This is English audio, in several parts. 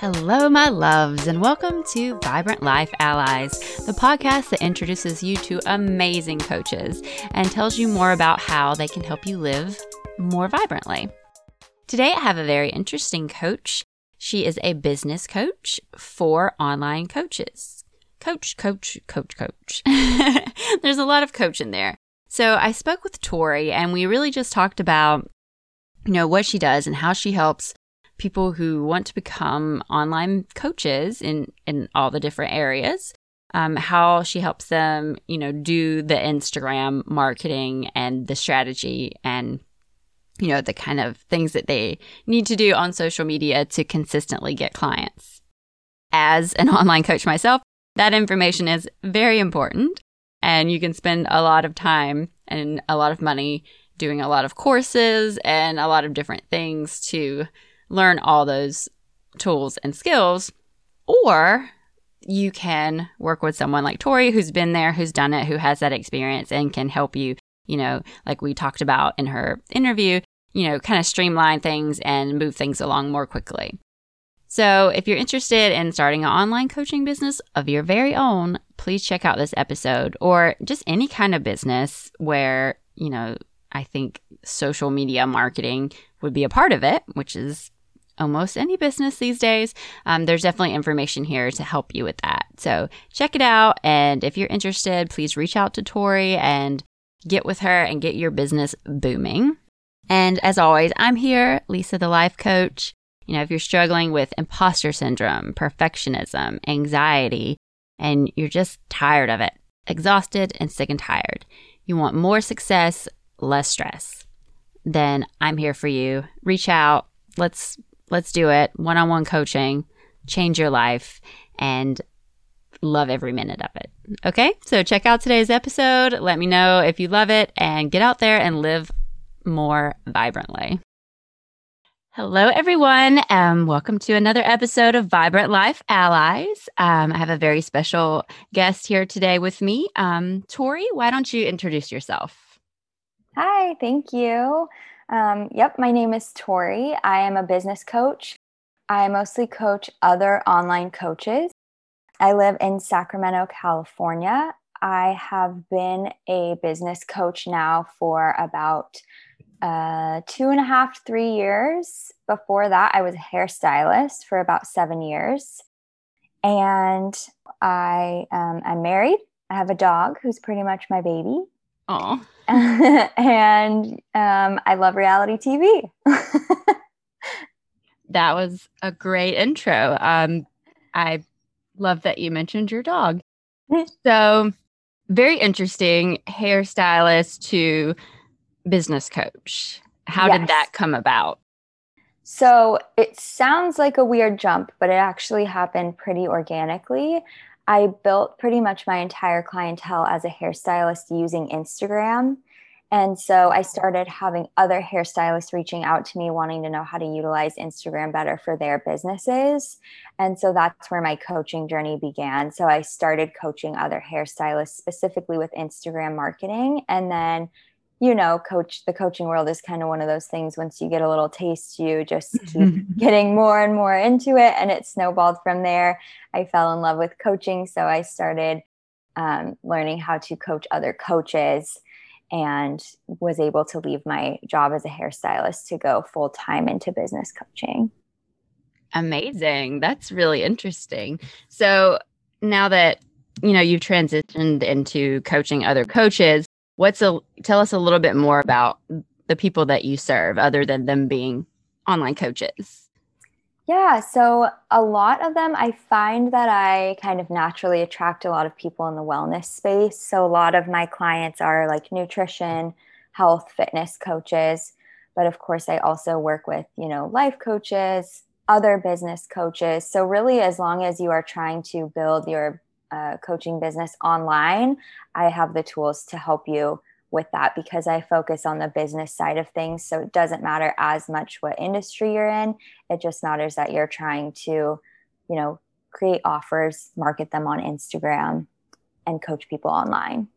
Hello, my loves, and welcome to Vibrant Life Allies, the podcast that introduces you to amazing coaches and tells you more about how they can help you live more vibrantly. Today, I have a very interesting coach. She is a business coach for online coaches. Coach, coach, coach, coach. There's a lot of coach in there. So I spoke with Tori and we really just talked about, you know, what she does and how she helps people who want to become online coaches in in all the different areas. Um, how she helps them, you know, do the Instagram marketing and the strategy and you know the kind of things that they need to do on social media to consistently get clients. As an online coach myself, that information is very important, and you can spend a lot of time and a lot of money doing a lot of courses and a lot of different things to learn all those tools and skills, or you can work with someone like Tori who's been there, who's done it, who has that experience and can help you, you know, like we talked about in her interview, you know, kind of streamline things and move things along more quickly. So, if you're interested in starting an online coaching business of your very own, please check out this episode or just any kind of business where, you know, I think social media marketing would be a part of it, which is almost any business these days. Um, there's definitely information here to help you with that. So check it out. And if you're interested, please reach out to Tori and get with her and get your business booming. And as always, I'm here, Lisa, the life coach. You know, if you're struggling with imposter syndrome, perfectionism, anxiety, and you're just tired of it, exhausted and sick and tired, you want more success, less stress, then I'm here for you. Reach out. Let's Let's do it. One on one coaching, change your life, and love every minute of it. Okay, so check out today's episode. Let me know if you love it and get out there and live more vibrantly. Hello, everyone, and welcome to another episode of Vibrant Life Allies. Um, I have a very special guest here today with me. Um, Tori, why don't you introduce yourself? Hi, thank you. Um, yep, my name is Tori. I am a business coach. I mostly coach other online coaches. I live in Sacramento, California. I have been a business coach now for about uh, two and a half, three years. Before that, I was a hairstylist for about seven years. And I um, am married. I have a dog who's pretty much my baby. Oh. and um, I love reality TV. that was a great intro. Um, I love that you mentioned your dog. so, very interesting hairstylist to business coach. How yes. did that come about? So, it sounds like a weird jump, but it actually happened pretty organically. I built pretty much my entire clientele as a hairstylist using Instagram. And so I started having other hairstylists reaching out to me wanting to know how to utilize Instagram better for their businesses. And so that's where my coaching journey began. So I started coaching other hairstylists specifically with Instagram marketing. And then you know, coach the coaching world is kind of one of those things. Once you get a little taste, you just keep getting more and more into it, and it snowballed from there. I fell in love with coaching, so I started um, learning how to coach other coaches, and was able to leave my job as a hairstylist to go full time into business coaching. Amazing! That's really interesting. So now that you know you've transitioned into coaching other coaches what's a tell us a little bit more about the people that you serve other than them being online coaches. Yeah so a lot of them i find that i kind of naturally attract a lot of people in the wellness space. So a lot of my clients are like nutrition health fitness coaches. But of course i also work with you know life coaches other business coaches. So really as long as you are trying to build your uh, coaching business online, I have the tools to help you with that because I focus on the business side of things. So it doesn't matter as much what industry you're in. It just matters that you're trying to, you know, create offers, market them on Instagram, and coach people online.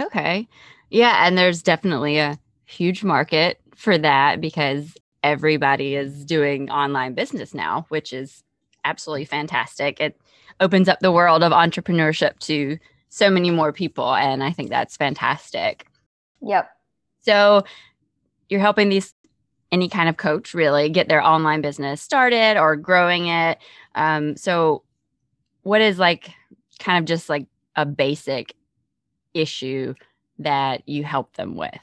Okay. Yeah. And there's definitely a huge market for that because everybody is doing online business now, which is absolutely fantastic. It opens up the world of entrepreneurship to so many more people. And I think that's fantastic. Yep. So you're helping these any kind of coach really get their online business started or growing it. Um, so what is like kind of just like a basic issue that you help them with?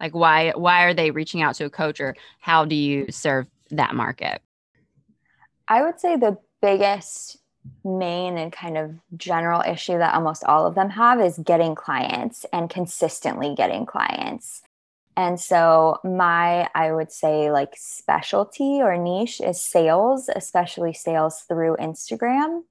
Like why why are they reaching out to a coach or how do you serve that market? I would say the biggest main and kind of general issue that almost all of them have is getting clients and consistently getting clients. And so, my, I would say, like specialty or niche is sales, especially sales through Instagram.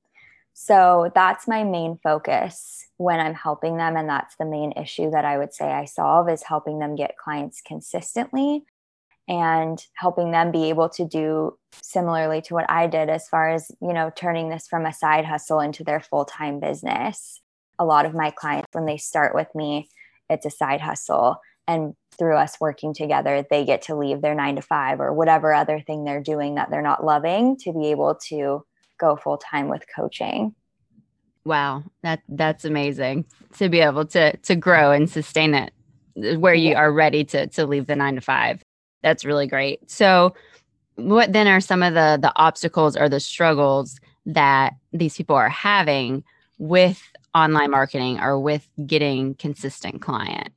So, that's my main focus when I'm helping them. And that's the main issue that I would say I solve is helping them get clients consistently and helping them be able to do similarly to what I did as far as, you know, turning this from a side hustle into their full-time business. A lot of my clients when they start with me, it's a side hustle and through us working together, they get to leave their 9 to 5 or whatever other thing they're doing that they're not loving to be able to go full-time with coaching. Wow, that that's amazing to be able to to grow and sustain it where you are ready to to leave the 9 to 5 that's really great. So, what then are some of the the obstacles or the struggles that these people are having with online marketing or with getting consistent clients?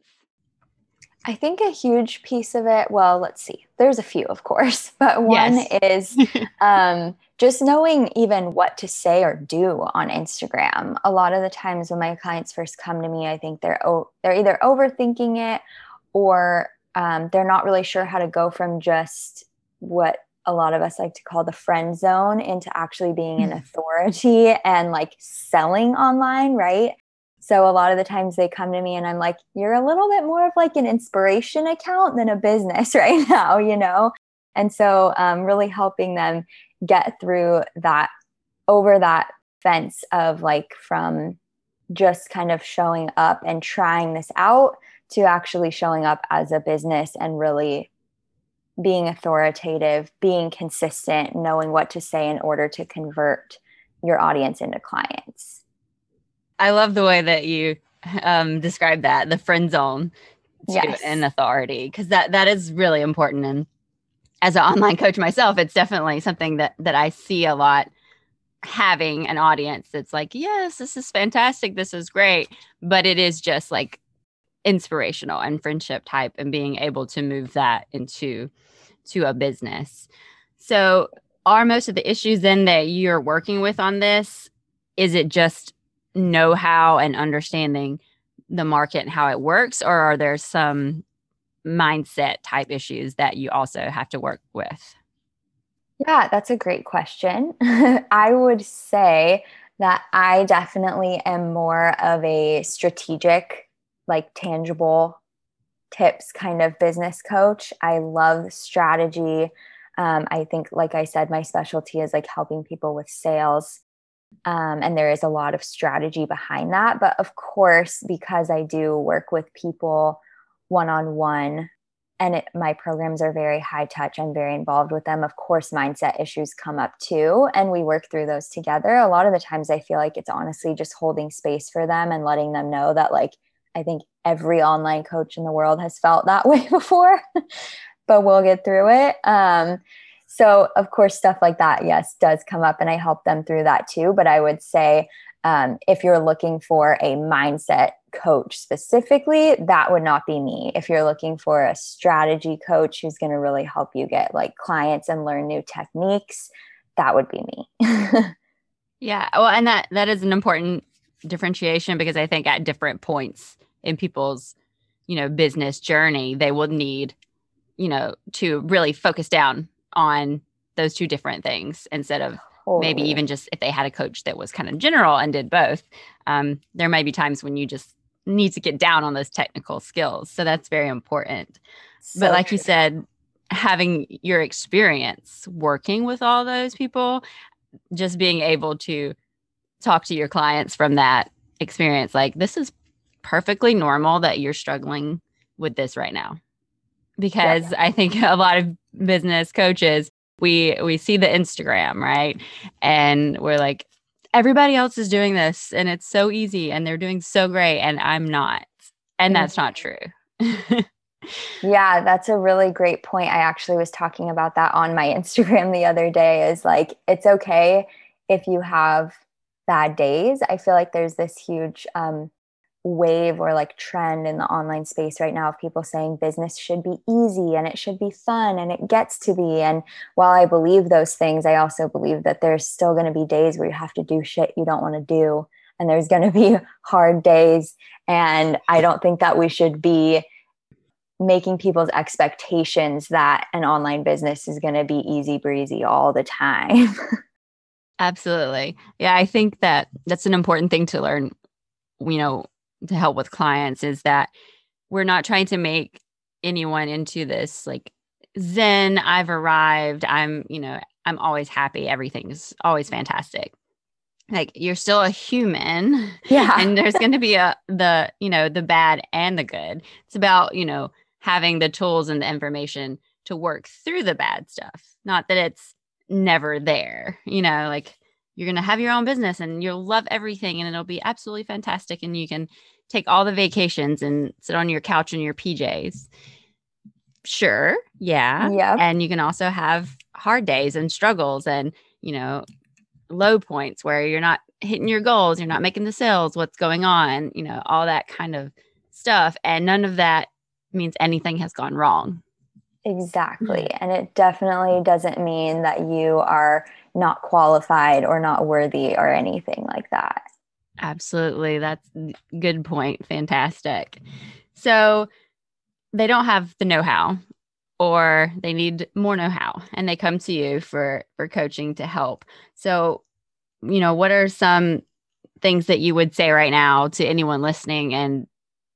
I think a huge piece of it, well, let's see, there's a few, of course, but one yes. is um, just knowing even what to say or do on Instagram. A lot of the times when my clients first come to me, I think they're, o- they're either overthinking it or um, they're not really sure how to go from just what a lot of us like to call the friend zone into actually being an mm. authority and like selling online, right? So a lot of the times they come to me and I'm like, you're a little bit more of like an inspiration account than a business right now, you know? And so um, really helping them get through that, over that fence of like from just kind of showing up and trying this out to actually showing up as a business and really being authoritative, being consistent, knowing what to say in order to convert your audience into clients. I love the way that you um, describe that the friend zone to yes. an authority because that that is really important. And as an online coach myself, it's definitely something that that I see a lot. Having an audience that's like, yes, this is fantastic, this is great, but it is just like inspirational and friendship type and being able to move that into to a business. So are most of the issues then that you're working with on this is it just know-how and understanding the market and how it works or are there some mindset type issues that you also have to work with? Yeah, that's a great question. I would say that I definitely am more of a strategic like tangible tips kind of business coach. I love strategy. Um, I think, like I said, my specialty is like helping people with sales. Um, and there is a lot of strategy behind that. But of course, because I do work with people one on one and it, my programs are very high touch, I'm very involved with them. Of course, mindset issues come up too. And we work through those together. A lot of the times, I feel like it's honestly just holding space for them and letting them know that, like, I think every online coach in the world has felt that way before, but we'll get through it. Um, so, of course, stuff like that, yes, does come up, and I help them through that too. But I would say um, if you're looking for a mindset coach specifically, that would not be me. If you're looking for a strategy coach who's going to really help you get like clients and learn new techniques, that would be me. yeah, well, and that that is an important differentiation because I think at different points in people's you know business journey they will need you know to really focus down on those two different things instead of totally. maybe even just if they had a coach that was kind of general and did both um, there may be times when you just need to get down on those technical skills so that's very important so but like true. you said having your experience working with all those people just being able to talk to your clients from that experience like this is perfectly normal that you're struggling with this right now. Because yeah. I think a lot of business coaches we we see the Instagram, right? And we're like everybody else is doing this and it's so easy and they're doing so great and I'm not. And that's not mm-hmm. true. yeah, that's a really great point. I actually was talking about that on my Instagram the other day is like it's okay if you have bad days. I feel like there's this huge um wave or like trend in the online space right now of people saying business should be easy and it should be fun and it gets to be. And while I believe those things, I also believe that there's still going to be days where you have to do shit you don't want to do. And there's going to be hard days. And I don't think that we should be making people's expectations that an online business is going to be easy breezy all the time. Absolutely. Yeah, I think that that's an important thing to learn. You know, to help with clients is that we're not trying to make anyone into this like zen i've arrived. I'm you know i'm always happy. Everything's always fantastic. Like you're still a human yeah. and there's going to be a the you know the bad and the good. It's about you know having the tools and the information to work through the bad stuff. Not that it's never there you know like you're going to have your own business and you'll love everything and it'll be absolutely fantastic and you can take all the vacations and sit on your couch in your PJs. Sure. Yeah. Yeah. And you can also have hard days and struggles and, you know, low points where you're not hitting your goals, you're not making the sales, what's going on, you know, all that kind of stuff. And none of that means anything has gone wrong. Exactly. And it definitely doesn't mean that you are not qualified or not worthy or anything like that. Absolutely. That's good point. Fantastic. So they don't have the know-how or they need more know-how and they come to you for for coaching to help. So, you know, what are some things that you would say right now to anyone listening and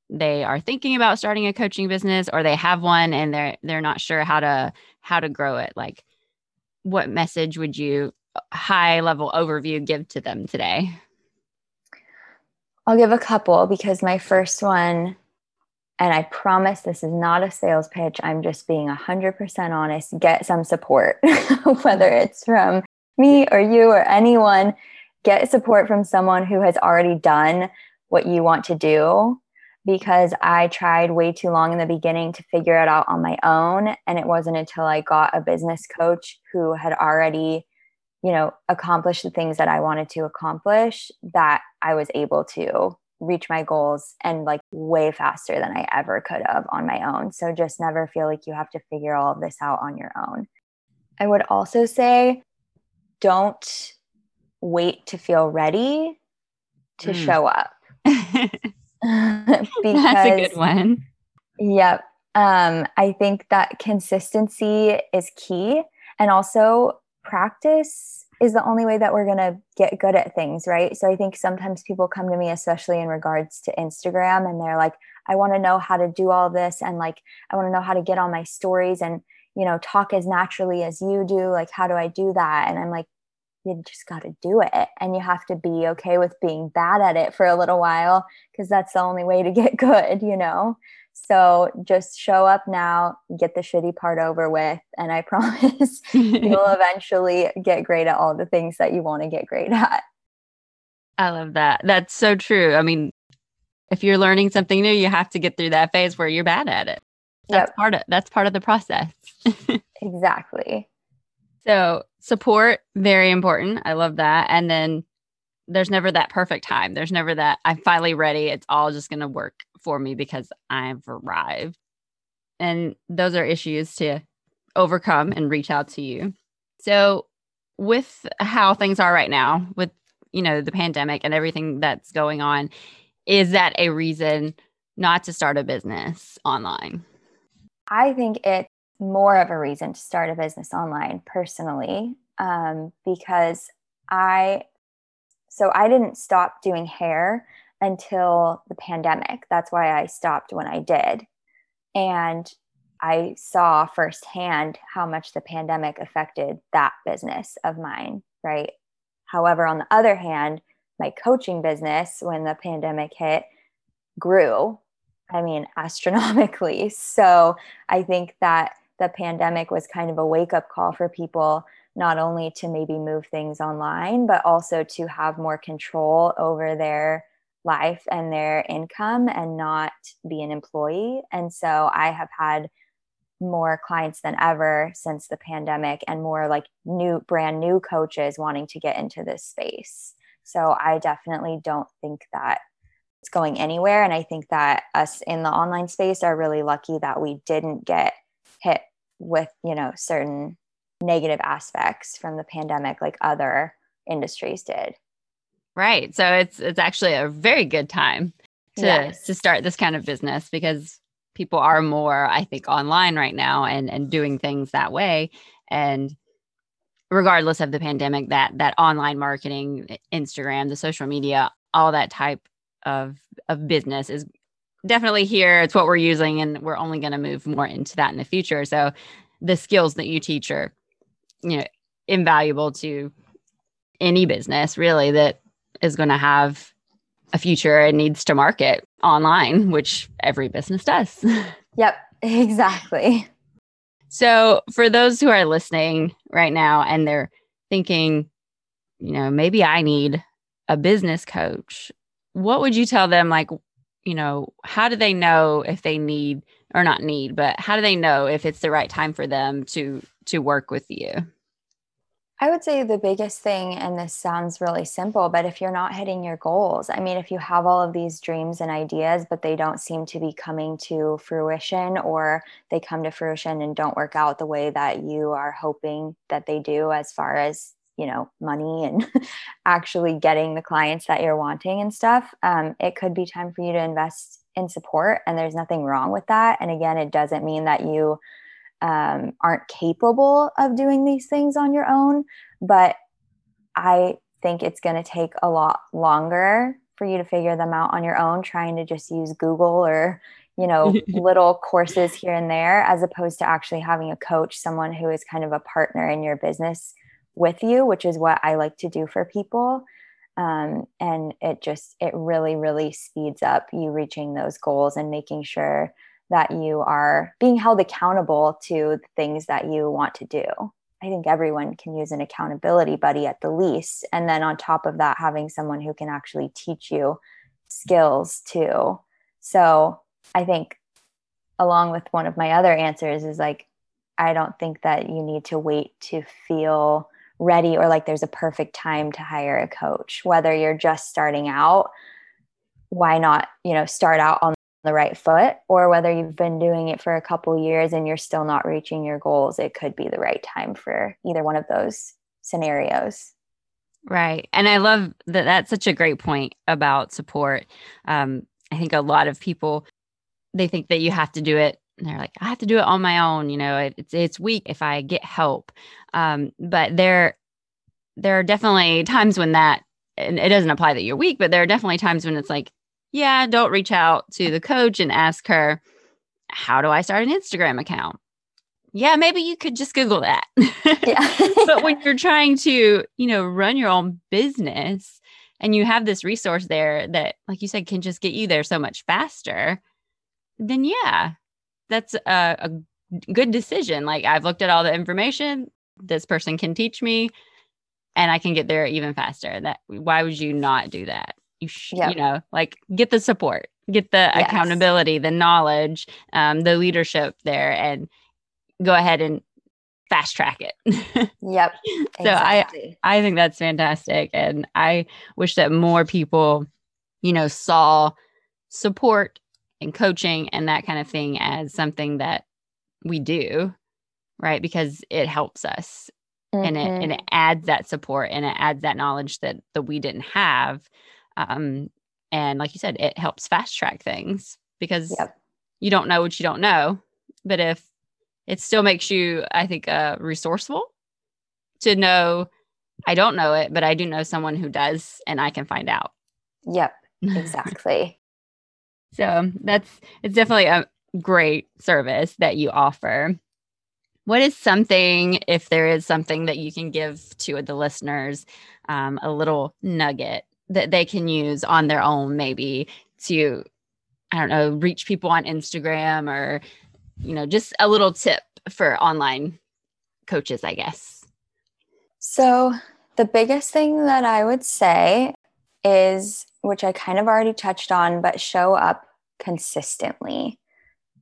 they are thinking about starting a coaching business or they have one and they're they're not sure how to how to grow it like what message would you uh, high level overview give to them today I'll give a couple because my first one, and I promise this is not a sales pitch, I'm just being 100% honest, get some support, whether it's from me or you or anyone. Get support from someone who has already done what you want to do because I tried way too long in the beginning to figure it out on my own. And it wasn't until I got a business coach who had already you know, accomplished the things that I wanted to accomplish, that I was able to reach my goals and like way faster than I ever could have on my own. So just never feel like you have to figure all of this out on your own. I would also say don't wait to feel ready to mm. show up. because, That's a good one. Yep. Um, I think that consistency is key. And also practice is the only way that we're going to get good at things, right? So I think sometimes people come to me, especially in regards to Instagram, and they're like, I want to know how to do all this. And like, I want to know how to get all my stories and, you know, talk as naturally as you do. Like, how do I do that? And I'm like, you just got to do it. And you have to be okay with being bad at it for a little while because that's the only way to get good, you know? So just show up now, get the shitty part over with, and I promise you'll eventually get great at all the things that you want to get great at. I love that. That's so true. I mean, if you're learning something new, you have to get through that phase where you're bad at it. That's yep. part of that's part of the process. exactly. So, support very important. I love that. And then there's never that perfect time. There's never that I'm finally ready. It's all just going to work for me because I've arrived. And those are issues to overcome and reach out to you. So, with how things are right now, with you know the pandemic and everything that's going on, is that a reason not to start a business online? I think it's more of a reason to start a business online personally, um, because I so I didn't stop doing hair until the pandemic. That's why I stopped when I did. And I saw firsthand how much the pandemic affected that business of mine, right? However, on the other hand, my coaching business, when the pandemic hit, grew. I mean, astronomically. So I think that the pandemic was kind of a wake up call for people not only to maybe move things online, but also to have more control over their life and their income and not be an employee. And so I have had more clients than ever since the pandemic and more like new brand new coaches wanting to get into this space. So I definitely don't think that it's going anywhere and I think that us in the online space are really lucky that we didn't get hit with, you know, certain negative aspects from the pandemic like other industries did. Right. So it's it's actually a very good time to yes. to start this kind of business because people are more I think online right now and and doing things that way and regardless of the pandemic that that online marketing Instagram the social media all that type of of business is definitely here. It's what we're using and we're only going to move more into that in the future. So the skills that you teach are you know invaluable to any business really that is going to have a future and needs to market online which every business does. Yep exactly. So for those who are listening right now and they're thinking you know maybe i need a business coach what would you tell them like you know how do they know if they need or not need but how do they know if it's the right time for them to to work with you? I would say the biggest thing, and this sounds really simple, but if you're not hitting your goals, I mean, if you have all of these dreams and ideas, but they don't seem to be coming to fruition, or they come to fruition and don't work out the way that you are hoping that they do, as far as you know, money and actually getting the clients that you're wanting and stuff, um, it could be time for you to invest in support. And there's nothing wrong with that. And again, it doesn't mean that you um, aren't capable of doing these things on your own. But I think it's going to take a lot longer for you to figure them out on your own, trying to just use Google or, you know, little courses here and there, as opposed to actually having a coach, someone who is kind of a partner in your business with you, which is what I like to do for people. Um, and it just, it really, really speeds up you reaching those goals and making sure that you are being held accountable to the things that you want to do. I think everyone can use an accountability buddy at the least. And then on top of that, having someone who can actually teach you skills too. So I think, along with one of my other answers, is like, I don't think that you need to wait to feel ready or like there's a perfect time to hire a coach. Whether you're just starting out, why not, you know, start out on the right foot? Or whether you've been doing it for a couple years and you're still not reaching your goals it could be the right time for either one of those scenarios. Right. And i love that that's such a great point about support. Um, i think a lot of people they think that you have to do it and they're like i have to do it on my own you know it, it's it's weak if i get help um, but there there are definitely times when that and it doesn't apply that you're weak but there are definitely times when it's like yeah, don't reach out to the coach and ask her, how do I start an Instagram account? Yeah, maybe you could just Google that. Yeah. but when you're trying to, you know, run your own business and you have this resource there that, like you said, can just get you there so much faster, then yeah, that's a, a good decision. Like I've looked at all the information, this person can teach me and I can get there even faster. That why would you not do that? you sh- yep. you know like get the support get the yes. accountability the knowledge um, the leadership there and go ahead and fast track it yep so i i think that's fantastic and i wish that more people you know saw support and coaching and that kind of thing as something that we do right because it helps us mm-hmm. and it and it mm-hmm. adds that support and it adds that knowledge that that we didn't have um, and like you said, it helps fast track things because yep. you don't know what you don't know. But if it still makes you, I think, uh, resourceful to know I don't know it, but I do know someone who does, and I can find out. Yep, exactly. So that's it's definitely a great service that you offer. What is something, if there is something that you can give to the listeners, um, a little nugget that they can use on their own, maybe to, I don't know, reach people on Instagram or, you know, just a little tip for online coaches, I guess? So, the biggest thing that I would say is, which I kind of already touched on, but show up consistently.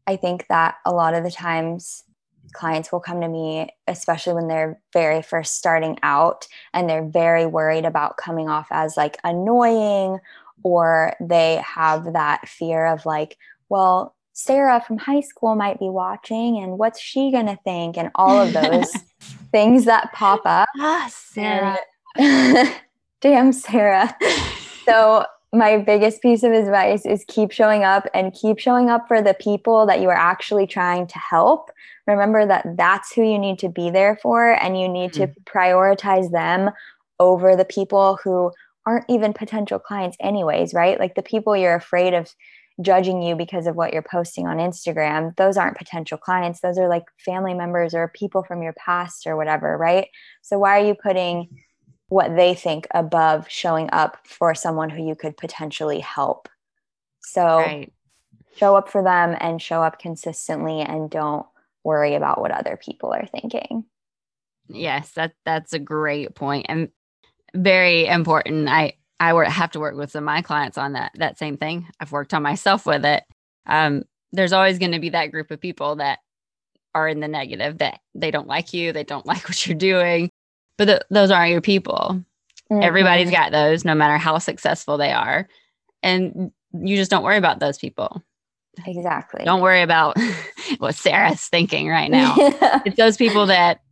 I think that a lot of the times clients will come to me, especially when they're very first starting out and they're very worried about coming off as like annoying, or they have that fear of like, well, Sarah from high school might be watching, and what's she going to think? And all of those things that pop up. Ah, Sarah. damn, Sarah. So, my biggest piece of advice is keep showing up and keep showing up for the people that you are actually trying to help. Remember that that's who you need to be there for, and you need mm-hmm. to prioritize them over the people who aren't even potential clients, anyways, right? Like the people you're afraid of judging you because of what you're posting on Instagram, those aren't potential clients. Those are like family members or people from your past or whatever, right? So why are you putting what they think above showing up for someone who you could potentially help? So right. show up for them and show up consistently and don't worry about what other people are thinking. Yes, that that's a great point and very important. I I have to work with some of my clients on that that same thing. I've worked on myself with it. Um, there's always going to be that group of people that are in the negative that they don't like you, they don't like what you're doing, but th- those aren't your people. Mm-hmm. Everybody's got those, no matter how successful they are, and you just don't worry about those people. Exactly. Don't worry about what Sarah's thinking right now. it's those people that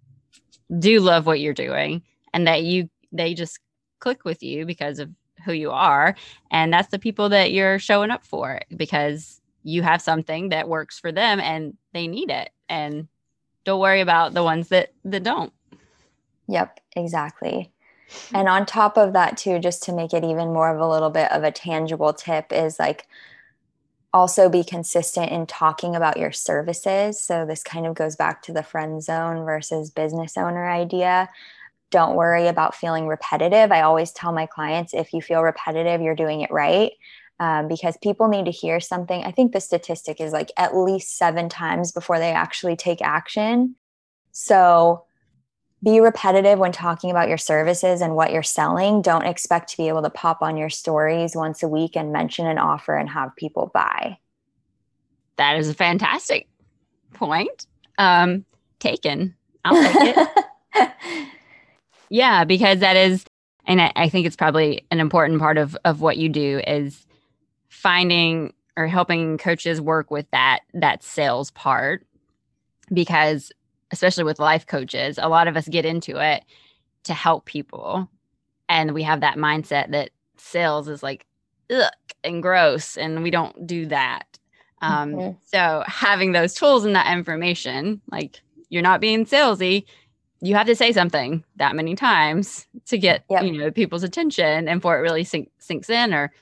do love what you're doing and that you they just click with you because of who you are. And that's the people that you're showing up for because you have something that works for them and they need it. And don't worry about the ones that that don't. Yep, exactly. And on top of that too, just to make it even more of a little bit of a tangible tip is like also be consistent in talking about your services. So this kind of goes back to the friend zone versus business owner idea don't worry about feeling repetitive. I always tell my clients if you feel repetitive, you're doing it right. Um, because people need to hear something. I think the statistic is like at least seven times before they actually take action. So be repetitive when talking about your services and what you're selling. Don't expect to be able to pop on your stories once a week and mention an offer and have people buy. That is a fantastic point. Um, taken. I'll take it. Yeah, because that is, and I, I think it's probably an important part of of what you do is finding or helping coaches work with that that sales part because especially with life coaches a lot of us get into it to help people and we have that mindset that sales is like ugh and gross and we don't do that um, mm-hmm. so having those tools and that information like you're not being salesy you have to say something that many times to get yep. you know people's attention and for it really sink, sinks in or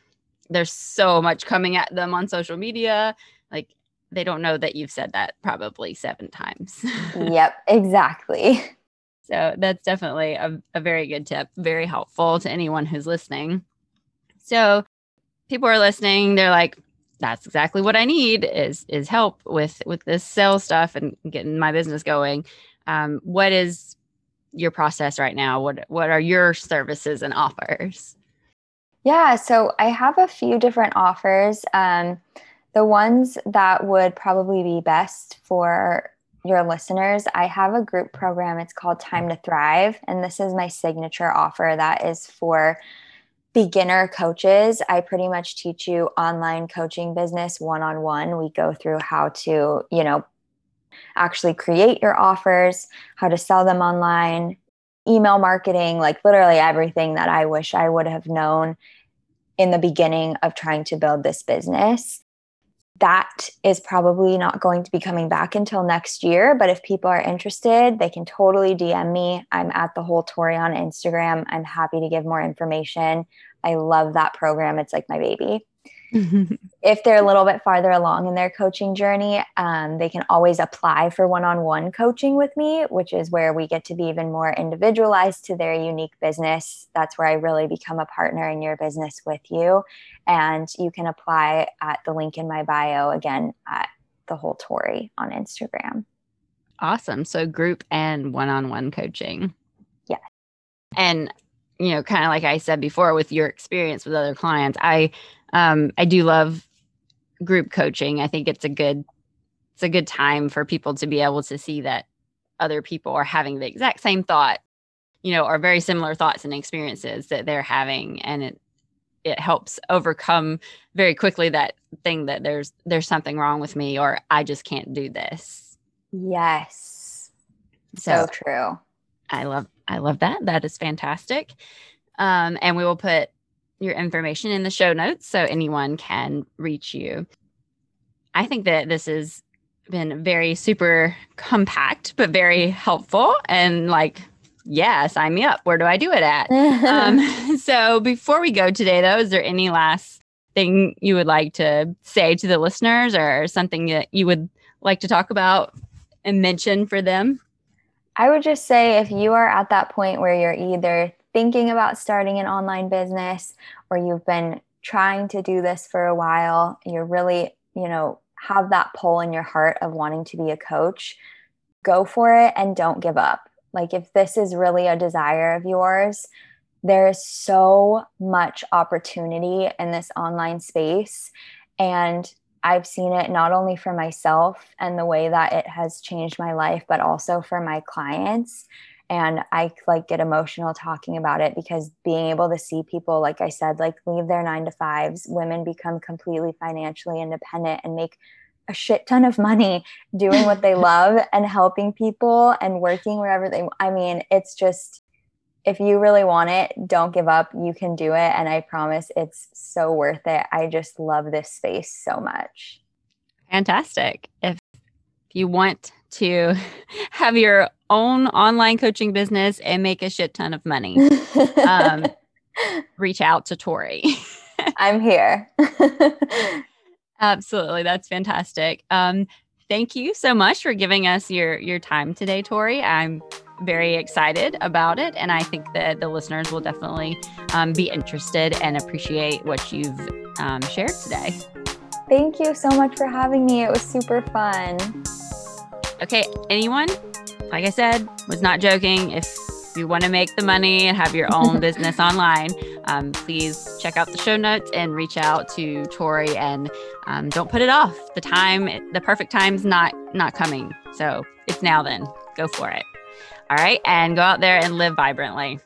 there's so much coming at them on social media like they don't know that you've said that probably seven times yep exactly so that's definitely a, a very good tip very helpful to anyone who's listening so people are listening they're like that's exactly what i need is is help with with this sales stuff and getting my business going um, what is your process right now? What what are your services and offers? Yeah, so I have a few different offers. Um, the ones that would probably be best for your listeners, I have a group program. It's called Time to Thrive. And this is my signature offer that is for beginner coaches. I pretty much teach you online coaching business one on one. We go through how to, you know, actually create your offers, how to sell them online, email marketing, like literally everything that I wish I would have known in the beginning of trying to build this business. That is probably not going to be coming back until next year. But if people are interested, they can totally DM me. I'm at the whole Tori on Instagram. I'm happy to give more information. I love that program. It's like my baby. if they're a little bit farther along in their coaching journey, um, they can always apply for one on one coaching with me, which is where we get to be even more individualized to their unique business. That's where I really become a partner in your business with you. And you can apply at the link in my bio again at the whole Tori on Instagram. Awesome. So group and one-on-one coaching. Yeah. And you know, kind of like I said before with your experience with other clients, I um I do love group coaching. I think it's a good it's a good time for people to be able to see that other people are having the exact same thought, you know, or very similar thoughts and experiences that they're having and it it helps overcome very quickly that thing that there's there's something wrong with me or I just can't do this Yes. So, so true. I love I love that. That is fantastic. Um, and we will put your information in the show notes so anyone can reach you. I think that this has been very super compact, but very helpful and like, yeah, sign me up. Where do I do it at? um, so before we go today, though, is there any last thing you would like to say to the listeners or something that you would like to talk about and mention for them? I would just say if you are at that point where you're either thinking about starting an online business or you've been trying to do this for a while, you're really, you know, have that pull in your heart of wanting to be a coach, go for it and don't give up. Like, if this is really a desire of yours, there is so much opportunity in this online space. And I've seen it not only for myself and the way that it has changed my life, but also for my clients. And I like get emotional talking about it because being able to see people, like I said, like leave their nine to fives, women become completely financially independent and make a shit ton of money doing what they love and helping people and working wherever they I mean, it's just if you really want it, don't give up. You can do it. And I promise it's so worth it. I just love this space so much. Fantastic. If you want to have your own online coaching business and make a shit ton of money, um, reach out to Tori. I'm here. Absolutely. That's fantastic. Um, thank you so much for giving us your your time today, Tori. I'm very excited about it. And I think that the listeners will definitely um, be interested and appreciate what you've um, shared today. Thank you so much for having me. It was super fun. Okay, anyone, like I said, was not joking. If you want to make the money and have your own business online, um, please check out the show notes and reach out to Tori and um, don't put it off. The time, the perfect time's not not coming. So it's now then. Go for it. All right. And go out there and live vibrantly.